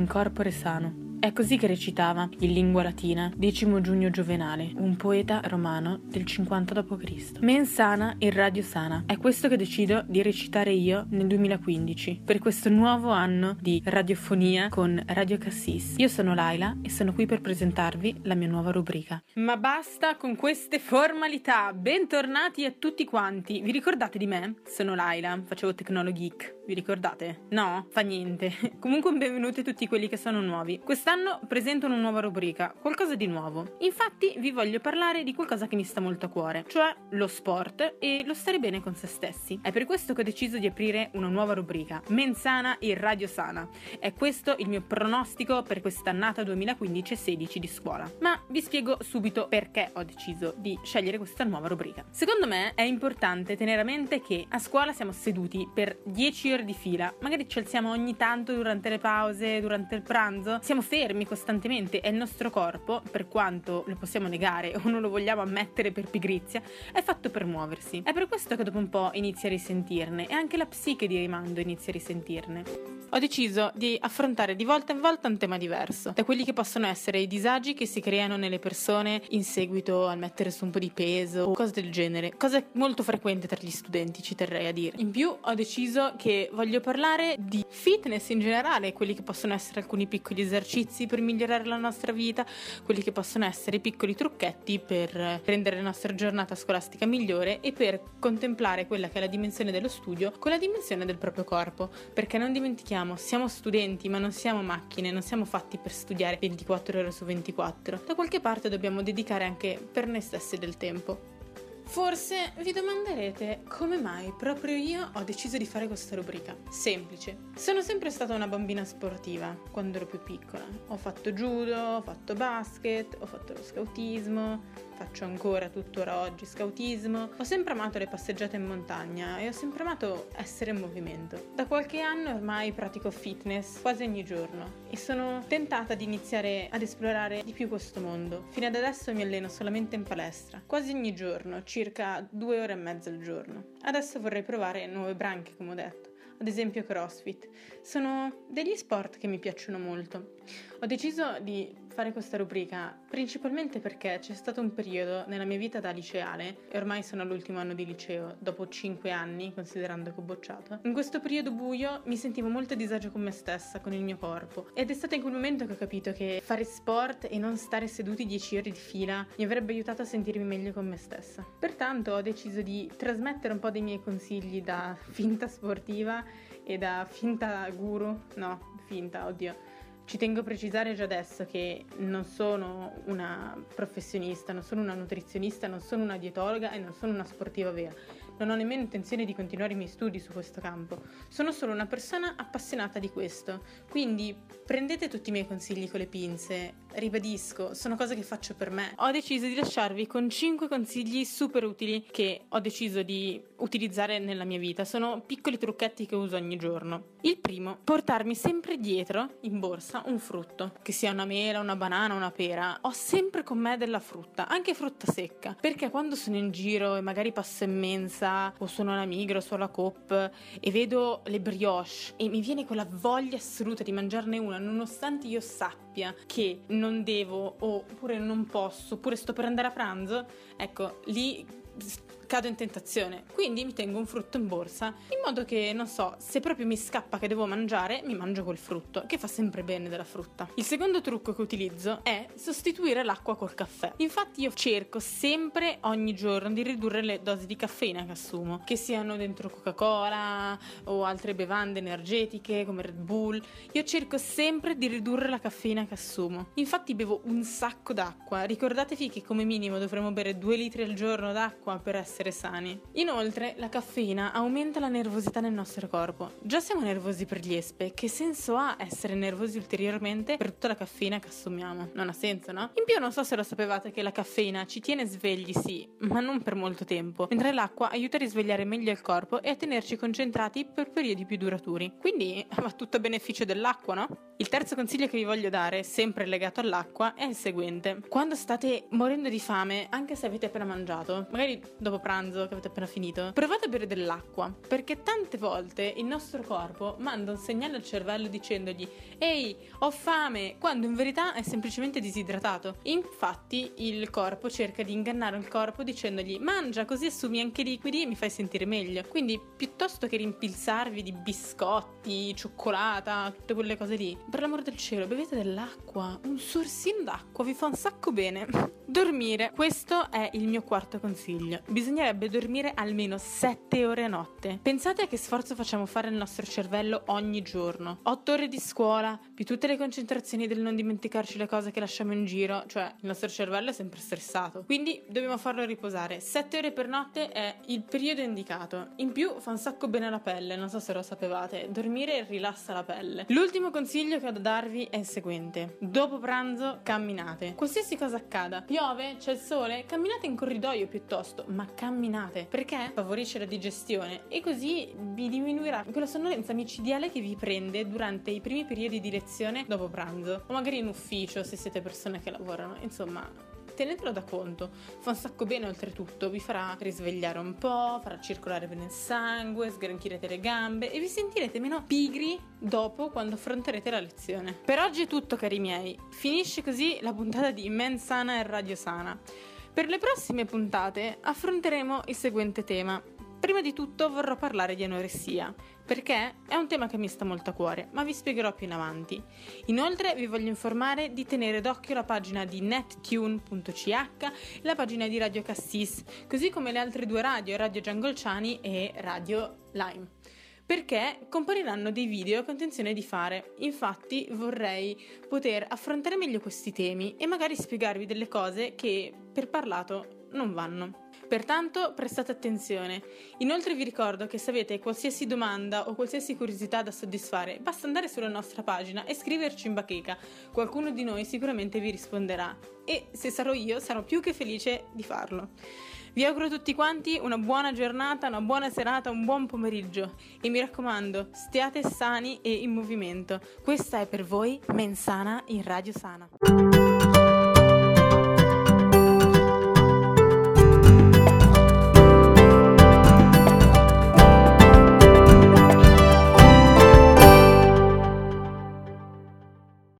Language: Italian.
in corpore sano. È così che recitava, in lingua latina, decimo giugno Giovenale, un poeta romano del 50 d.C. Men sana in radio sana. È questo che decido di recitare io nel 2015, per questo nuovo anno di radiofonia con Radio Cassis. Io sono Laila e sono qui per presentarvi la mia nuova rubrica. Ma basta con queste formalità! Bentornati a tutti quanti! Vi ricordate di me? Sono Laila, facevo Tecnologeek. Vi ricordate? No? Fa niente. Comunque benvenuti a tutti quelli che sono nuovi. Quest'anno presento una nuova rubrica, qualcosa di nuovo. Infatti vi voglio parlare di qualcosa che mi sta molto a cuore, cioè lo sport e lo stare bene con se stessi. È per questo che ho deciso di aprire una nuova rubrica, Mensana e Radio Sana. È questo il mio pronostico per quest'annata 2015-16 di scuola. Ma vi spiego subito perché ho deciso di scegliere questa nuova rubrica. Secondo me è importante tenere a mente che a scuola siamo seduti per 10 ore ore di fila, magari ci alziamo ogni tanto durante le pause, durante il pranzo, siamo fermi costantemente e il nostro corpo, per quanto lo possiamo negare o non lo vogliamo ammettere per pigrizia, è fatto per muoversi. È per questo che dopo un po' inizia a risentirne e anche la psiche di rimando inizia a risentirne ho deciso di affrontare di volta in volta un tema diverso, da quelli che possono essere i disagi che si creano nelle persone in seguito al mettere su un po' di peso o cose del genere, cosa molto frequente tra gli studenti, ci terrei a dire. In più ho deciso che voglio parlare di fitness in generale, quelli che possono essere alcuni piccoli esercizi per migliorare la nostra vita, quelli che possono essere piccoli trucchetti per rendere la nostra giornata scolastica migliore e per contemplare quella che è la dimensione dello studio con la dimensione del proprio corpo, perché non dimentichiamo, siamo studenti ma non siamo macchine, non siamo fatti per studiare 24 ore su 24. Da qualche parte dobbiamo dedicare anche per noi stessi del tempo. Forse vi domanderete come mai proprio io ho deciso di fare questa rubrica. Semplice. Sono sempre stata una bambina sportiva quando ero più piccola. Ho fatto judo, ho fatto basket, ho fatto lo scautismo, faccio ancora tuttora oggi scautismo. Ho sempre amato le passeggiate in montagna e ho sempre amato essere in movimento. Da qualche anno ormai pratico fitness quasi ogni giorno e sono tentata di iniziare ad esplorare di più questo mondo. Fino ad adesso mi alleno solamente in palestra, quasi ogni giorno, circa due ore e mezza al giorno. Adesso vorrei provare nuove branche, come ho detto ad esempio CrossFit. Sono degli sport che mi piacciono molto. Ho deciso di fare questa rubrica principalmente perché c'è stato un periodo nella mia vita da liceale, e ormai sono all'ultimo anno di liceo, dopo 5 anni, considerando che ho bocciato. In questo periodo buio mi sentivo molto a disagio con me stessa, con il mio corpo, ed è stato in quel momento che ho capito che fare sport e non stare seduti 10 ore di fila mi avrebbe aiutato a sentirmi meglio con me stessa. Pertanto ho deciso di trasmettere un po' dei miei consigli da finta sportiva e da finta guru, no, finta, oddio ci tengo a precisare già adesso che non sono una professionista, non sono una nutrizionista, non sono una dietologa e non sono una sportiva vera non ho nemmeno intenzione di continuare i miei studi su questo campo. Sono solo una persona appassionata di questo. Quindi prendete tutti i miei consigli con le pinze. Ribadisco, sono cose che faccio per me. Ho deciso di lasciarvi con 5 consigli super utili che ho deciso di utilizzare nella mia vita. Sono piccoli trucchetti che uso ogni giorno. Il primo, portarmi sempre dietro in borsa un frutto, che sia una mela, una banana, una pera. Ho sempre con me della frutta, anche frutta secca, perché quando sono in giro e magari passo in mensa o sono alla Migros o alla Coop e vedo le brioche e mi viene quella voglia assoluta di mangiarne una nonostante io sappia che non devo oppure non posso oppure sto per andare a pranzo, ecco, lì cado in tentazione. Quindi mi tengo un frutto in borsa in modo che, non so, se proprio mi scappa che devo mangiare, mi mangio quel frutto, che fa sempre bene della frutta. Il secondo trucco che utilizzo è sostituire l'acqua col caffè. Infatti io cerco sempre, ogni giorno, di ridurre le dosi di caffeina che assumo, che siano dentro Coca-Cola o altre bevande energetiche come Red Bull. Io cerco sempre di ridurre la caffeina che assumo. Infatti bevo un sacco d'acqua. Ricordatevi che come minimo dovremmo bere 2 litri al giorno d'acqua per essere essere sani. Inoltre, la caffeina aumenta la nervosità nel nostro corpo. Già siamo nervosi per gli espe, che senso ha essere nervosi ulteriormente per tutta la caffeina che assumiamo? Non ha senso, no? In più non so se lo sapevate che la caffeina ci tiene svegli, sì, ma non per molto tempo, mentre l'acqua aiuta a risvegliare meglio il corpo e a tenerci concentrati per periodi più duraturi. Quindi va tutto a beneficio dell'acqua, no? Il terzo consiglio che vi voglio dare, sempre legato all'acqua, è il seguente. Quando state morendo di fame, anche se avete appena mangiato, magari dopo pranzo che avete appena finito, provate a bere dell'acqua, perché tante volte il nostro corpo manda un segnale al cervello dicendogli ehi, ho fame, quando in verità è semplicemente disidratato. Infatti il corpo cerca di ingannare il corpo dicendogli mangia così assumi anche liquidi e mi fai sentire meglio. Quindi piuttosto che rimpilsarvi di biscotti, cioccolata, tutte quelle cose lì, per l'amor del cielo bevete dell'acqua, un sorsino d'acqua vi fa un sacco bene. Dormire, questo è il mio quarto consiglio. Bisognerebbe dormire almeno 7 ore a notte. Pensate a che sforzo facciamo fare al nostro cervello ogni giorno. 8 ore di scuola, più tutte le concentrazioni del non dimenticarci le cose che lasciamo in giro, cioè il nostro cervello è sempre stressato. Quindi dobbiamo farlo riposare. 7 ore per notte è il periodo indicato. In più fa un sacco bene alla pelle, non so se lo sapevate. Dormire rilassa la pelle. L'ultimo consiglio che ho da darvi è il seguente. Dopo pranzo camminate. Qualsiasi cosa accada, piove, c'è il sole, camminate in corridoio piuttosto, ma camminate perché favorisce la digestione e così vi diminuirà quella sonnolenza micidiale che vi prende durante i primi periodi di lezione dopo pranzo o magari in ufficio se siete persone che lavorano. Insomma, tenetelo da conto. Fa un sacco bene oltretutto, vi farà risvegliare un po', farà circolare bene il sangue, sgranchirete le gambe e vi sentirete meno pigri dopo quando affronterete la lezione. Per oggi è tutto cari miei, finisce così la puntata di Men Sana e Radio Sana. Per le prossime puntate affronteremo il seguente tema. Prima di tutto vorrò parlare di anoressia, perché è un tema che mi sta molto a cuore, ma vi spiegherò più in avanti. Inoltre vi voglio informare di tenere d'occhio la pagina di nettune.ch e la pagina di Radio Cassis, così come le altre due radio, Radio Giangolciani e Radio Lime perché compariranno dei video che ho intenzione di fare. Infatti vorrei poter affrontare meglio questi temi e magari spiegarvi delle cose che per parlato non vanno. Pertanto prestate attenzione. Inoltre vi ricordo che se avete qualsiasi domanda o qualsiasi curiosità da soddisfare, basta andare sulla nostra pagina e scriverci in bacheca. Qualcuno di noi sicuramente vi risponderà e se sarò io sarò più che felice di farlo. Vi auguro a tutti quanti una buona giornata, una buona serata, un buon pomeriggio e mi raccomando, stiate sani e in movimento. Questa è per voi Mensana in Radio Sana.